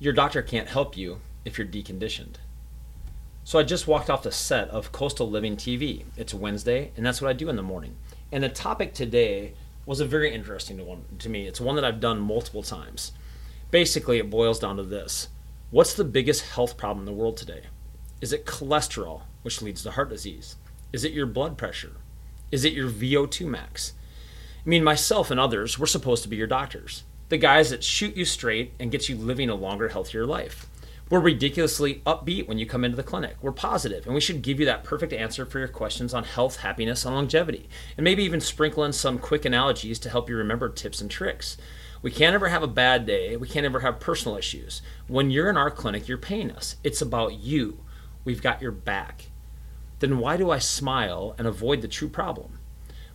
Your doctor can't help you if you're deconditioned. So I just walked off the set of Coastal Living TV. It's Wednesday, and that's what I do in the morning. And the topic today was a very interesting one to me. It's one that I've done multiple times. Basically, it boils down to this What's the biggest health problem in the world today? Is it cholesterol, which leads to heart disease? Is it your blood pressure? Is it your VO2 max? I mean, myself and others, we're supposed to be your doctors. The guys that shoot you straight and get you living a longer, healthier life. We're ridiculously upbeat when you come into the clinic. We're positive, and we should give you that perfect answer for your questions on health, happiness, and longevity. And maybe even sprinkle in some quick analogies to help you remember tips and tricks. We can't ever have a bad day. We can't ever have personal issues. When you're in our clinic, you're paying us. It's about you. We've got your back. Then why do I smile and avoid the true problem?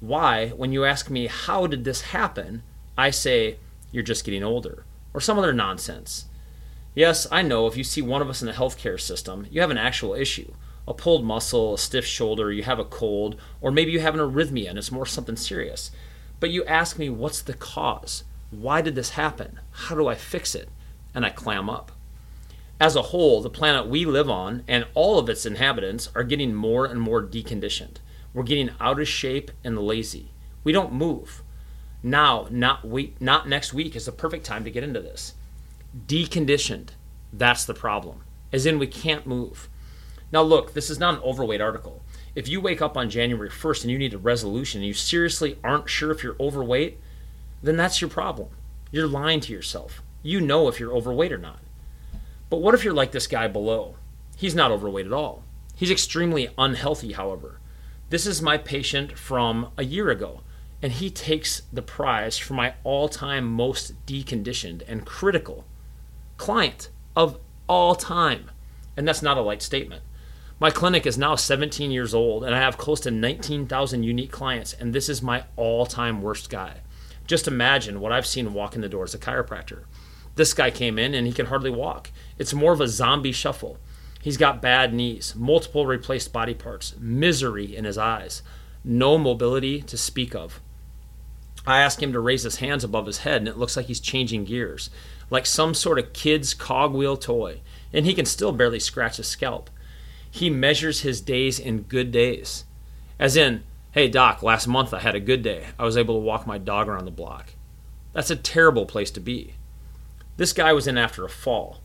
Why, when you ask me, how did this happen, I say, you're just getting older, or some other nonsense. Yes, I know if you see one of us in the healthcare system, you have an actual issue a pulled muscle, a stiff shoulder, you have a cold, or maybe you have an arrhythmia and it's more something serious. But you ask me, what's the cause? Why did this happen? How do I fix it? And I clam up. As a whole, the planet we live on and all of its inhabitants are getting more and more deconditioned. We're getting out of shape and lazy. We don't move. Now, not week, not next week is the perfect time to get into this deconditioned. That's the problem. As in, we can't move. Now, look, this is not an overweight article. If you wake up on January 1st and you need a resolution and you seriously aren't sure if you're overweight, then that's your problem. You're lying to yourself. You know if you're overweight or not. But what if you're like this guy below? He's not overweight at all. He's extremely unhealthy, however. This is my patient from a year ago, and he takes the prize for my all time most deconditioned and critical client of all time. And that's not a light statement. My clinic is now 17 years old, and I have close to 19,000 unique clients, and this is my all time worst guy. Just imagine what I've seen walk in the door as a chiropractor. This guy came in and he can hardly walk. It's more of a zombie shuffle. He's got bad knees, multiple replaced body parts, misery in his eyes, no mobility to speak of. I ask him to raise his hands above his head, and it looks like he's changing gears like some sort of kid's cogwheel toy, and he can still barely scratch his scalp. He measures his days in good days. As in, hey, doc, last month I had a good day. I was able to walk my dog around the block. That's a terrible place to be. This guy was in after a fall.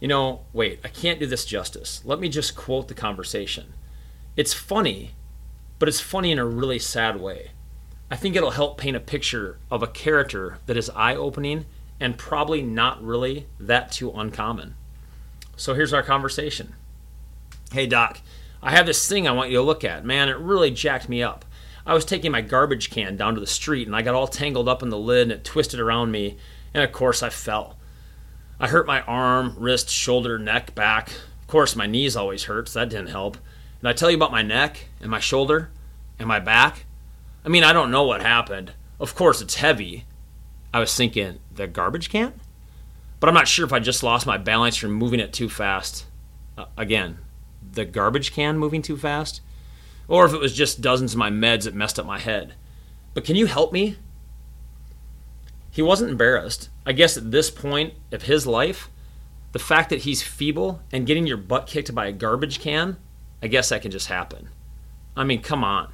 You know, wait, I can't do this justice. Let me just quote the conversation. It's funny, but it's funny in a really sad way. I think it'll help paint a picture of a character that is eye opening and probably not really that too uncommon. So here's our conversation. Hey, Doc, I have this thing I want you to look at. Man, it really jacked me up. I was taking my garbage can down to the street and I got all tangled up in the lid and it twisted around me, and of course I fell. I hurt my arm, wrist, shoulder, neck, back. Of course, my knees always hurt, so that didn't help. And I tell you about my neck and my shoulder and my back? I mean, I don't know what happened. Of course, it's heavy, I was thinking, the garbage can? But I'm not sure if I just lost my balance from moving it too fast. Uh, again, the garbage can moving too fast? Or if it was just dozens of my meds that messed up my head. But can you help me? He wasn't embarrassed. I guess at this point of his life, the fact that he's feeble and getting your butt kicked by a garbage can, I guess that can just happen. I mean, come on.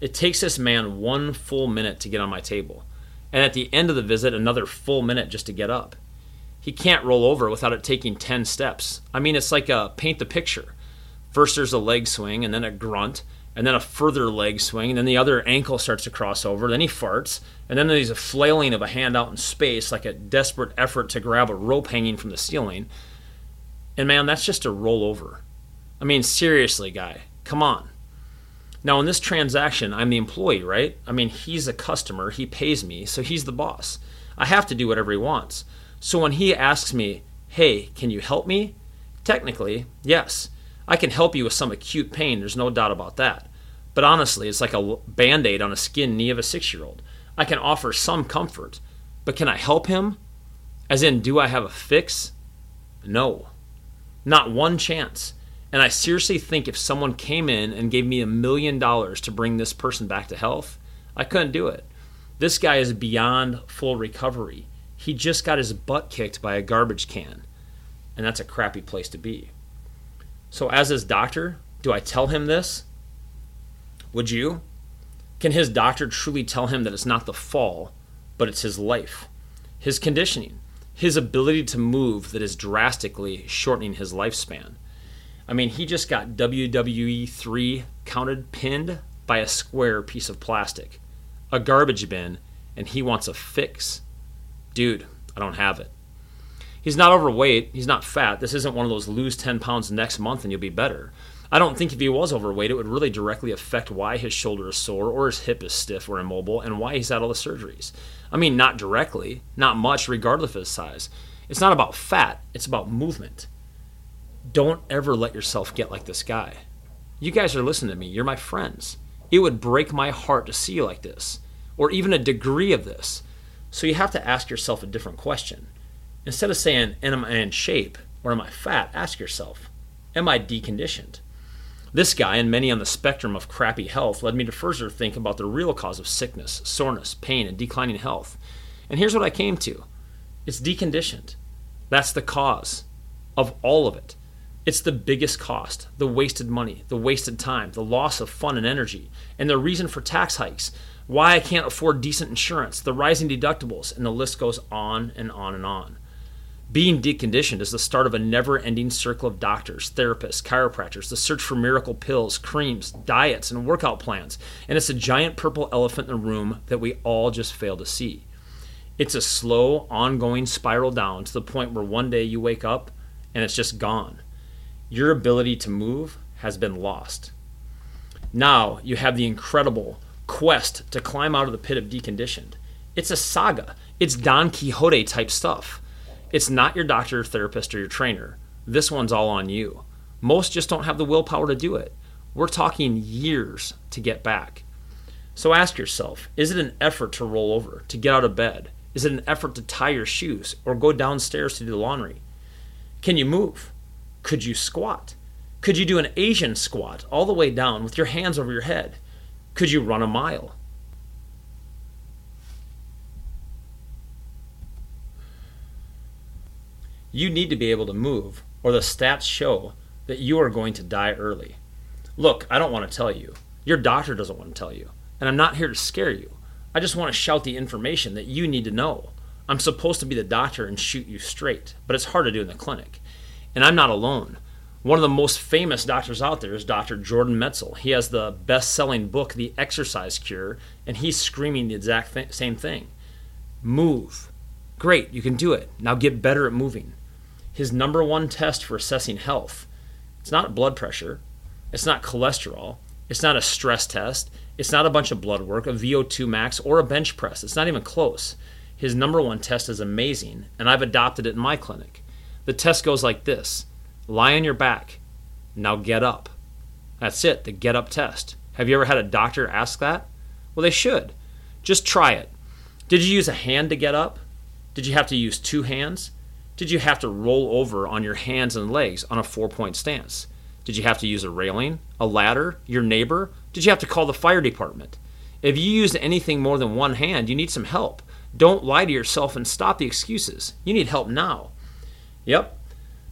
It takes this man one full minute to get on my table and at the end of the visit, another full minute just to get up. He can't roll over without it taking 10 steps. I mean, it's like a paint the picture. First, there's a leg swing, and then a grunt, and then a further leg swing, and then the other ankle starts to cross over. Then he farts, and then there's a flailing of a hand out in space, like a desperate effort to grab a rope hanging from the ceiling. And man, that's just a roll over. I mean, seriously, guy, come on. Now, in this transaction, I'm the employee, right? I mean, he's a customer, he pays me, so he's the boss. I have to do whatever he wants. So when he asks me, hey, can you help me? Technically, yes. I can help you with some acute pain, there's no doubt about that. But honestly, it's like a band aid on a skinned knee of a six year old. I can offer some comfort, but can I help him? As in, do I have a fix? No. Not one chance. And I seriously think if someone came in and gave me a million dollars to bring this person back to health, I couldn't do it. This guy is beyond full recovery. He just got his butt kicked by a garbage can, and that's a crappy place to be. So, as his doctor, do I tell him this? Would you? Can his doctor truly tell him that it's not the fall, but it's his life, his conditioning, his ability to move that is drastically shortening his lifespan? I mean, he just got WWE 3 counted pinned by a square piece of plastic, a garbage bin, and he wants a fix. Dude, I don't have it. He's not overweight. He's not fat. This isn't one of those lose 10 pounds next month and you'll be better. I don't think if he was overweight, it would really directly affect why his shoulder is sore or his hip is stiff or immobile and why he's had all the surgeries. I mean, not directly, not much, regardless of his size. It's not about fat, it's about movement. Don't ever let yourself get like this guy. You guys are listening to me, you're my friends. It would break my heart to see you like this, or even a degree of this. So you have to ask yourself a different question. Instead of saying, Am I in shape or am I fat? Ask yourself, Am I deconditioned? This guy and many on the spectrum of crappy health led me to further think about the real cause of sickness, soreness, pain, and declining health. And here's what I came to it's deconditioned. That's the cause of all of it. It's the biggest cost the wasted money, the wasted time, the loss of fun and energy, and the reason for tax hikes, why I can't afford decent insurance, the rising deductibles, and the list goes on and on and on. Being deconditioned is the start of a never ending circle of doctors, therapists, chiropractors, the search for miracle pills, creams, diets, and workout plans. And it's a giant purple elephant in the room that we all just fail to see. It's a slow, ongoing spiral down to the point where one day you wake up and it's just gone. Your ability to move has been lost. Now you have the incredible quest to climb out of the pit of deconditioned. It's a saga, it's Don Quixote type stuff. It's not your doctor, therapist, or your trainer. This one's all on you. Most just don't have the willpower to do it. We're talking years to get back. So ask yourself is it an effort to roll over, to get out of bed? Is it an effort to tie your shoes or go downstairs to do the laundry? Can you move? Could you squat? Could you do an Asian squat all the way down with your hands over your head? Could you run a mile? You need to be able to move, or the stats show that you are going to die early. Look, I don't want to tell you. Your doctor doesn't want to tell you. And I'm not here to scare you. I just want to shout the information that you need to know. I'm supposed to be the doctor and shoot you straight, but it's hard to do in the clinic. And I'm not alone. One of the most famous doctors out there is Dr. Jordan Metzl. He has the best selling book, The Exercise Cure, and he's screaming the exact th- same thing Move. Great, you can do it. Now get better at moving his number one test for assessing health. It's not blood pressure, it's not cholesterol, it's not a stress test, it's not a bunch of blood work, a VO2 max, or a bench press. It's not even close. His number one test is amazing, and I've adopted it in my clinic. The test goes like this lie on your back. Now get up. That's it, the get up test. Have you ever had a doctor ask that? Well, they should. Just try it. Did you use a hand to get up? Did you have to use two hands? Did you have to roll over on your hands and legs on a four point stance? Did you have to use a railing, a ladder, your neighbor? Did you have to call the fire department? If you used anything more than one hand, you need some help. Don't lie to yourself and stop the excuses. You need help now. Yep.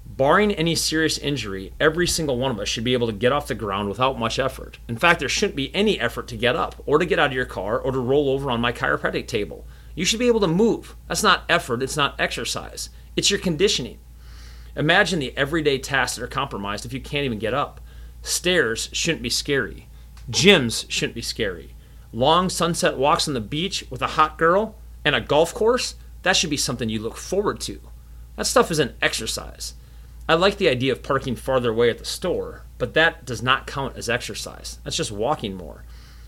Barring any serious injury, every single one of us should be able to get off the ground without much effort. In fact, there shouldn't be any effort to get up, or to get out of your car, or to roll over on my chiropractic table. You should be able to move. That's not effort, it's not exercise. It's your conditioning. Imagine the everyday tasks that are compromised if you can't even get up. Stairs shouldn't be scary. Gyms shouldn't be scary. Long sunset walks on the beach with a hot girl and a golf course, that should be something you look forward to. That stuff isn't exercise. I like the idea of parking farther away at the store, but that does not count as exercise. That's just walking more.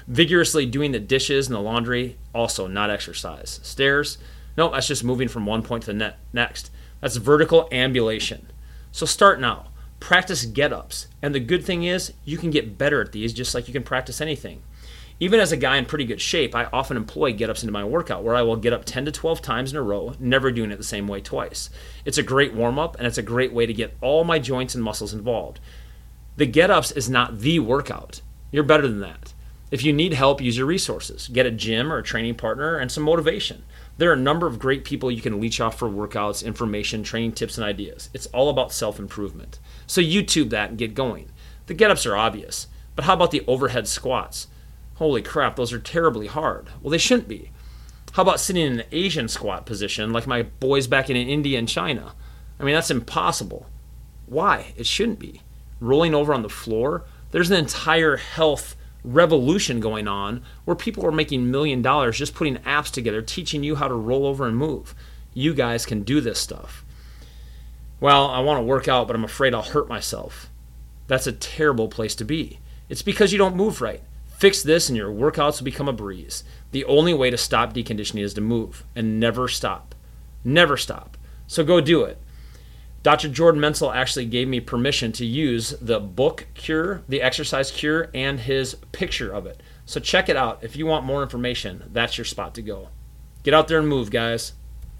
Vigorously doing the dishes and the laundry, also not exercise. Stairs, no, that's just moving from one point to the ne- next. That's vertical ambulation. So start now. Practice get ups. And the good thing is, you can get better at these just like you can practice anything. Even as a guy in pretty good shape, I often employ get ups into my workout where I will get up 10 to 12 times in a row, never doing it the same way twice. It's a great warm up and it's a great way to get all my joints and muscles involved. The get ups is not the workout. You're better than that. If you need help, use your resources. Get a gym or a training partner and some motivation. There are a number of great people you can leech off for workouts, information, training tips, and ideas. It's all about self improvement. So YouTube that and get going. The get ups are obvious, but how about the overhead squats? Holy crap, those are terribly hard. Well, they shouldn't be. How about sitting in an Asian squat position like my boys back in India and China? I mean, that's impossible. Why? It shouldn't be. Rolling over on the floor, there's an entire health revolution going on where people are making million dollars just putting apps together teaching you how to roll over and move. You guys can do this stuff. Well, I want to work out, but I'm afraid I'll hurt myself. That's a terrible place to be. It's because you don't move right. Fix this and your workouts will become a breeze. The only way to stop deconditioning is to move and never stop. Never stop. So go do it. Dr. Jordan Metzl actually gave me permission to use the book cure, the exercise cure, and his picture of it. So check it out. If you want more information, that's your spot to go. Get out there and move, guys.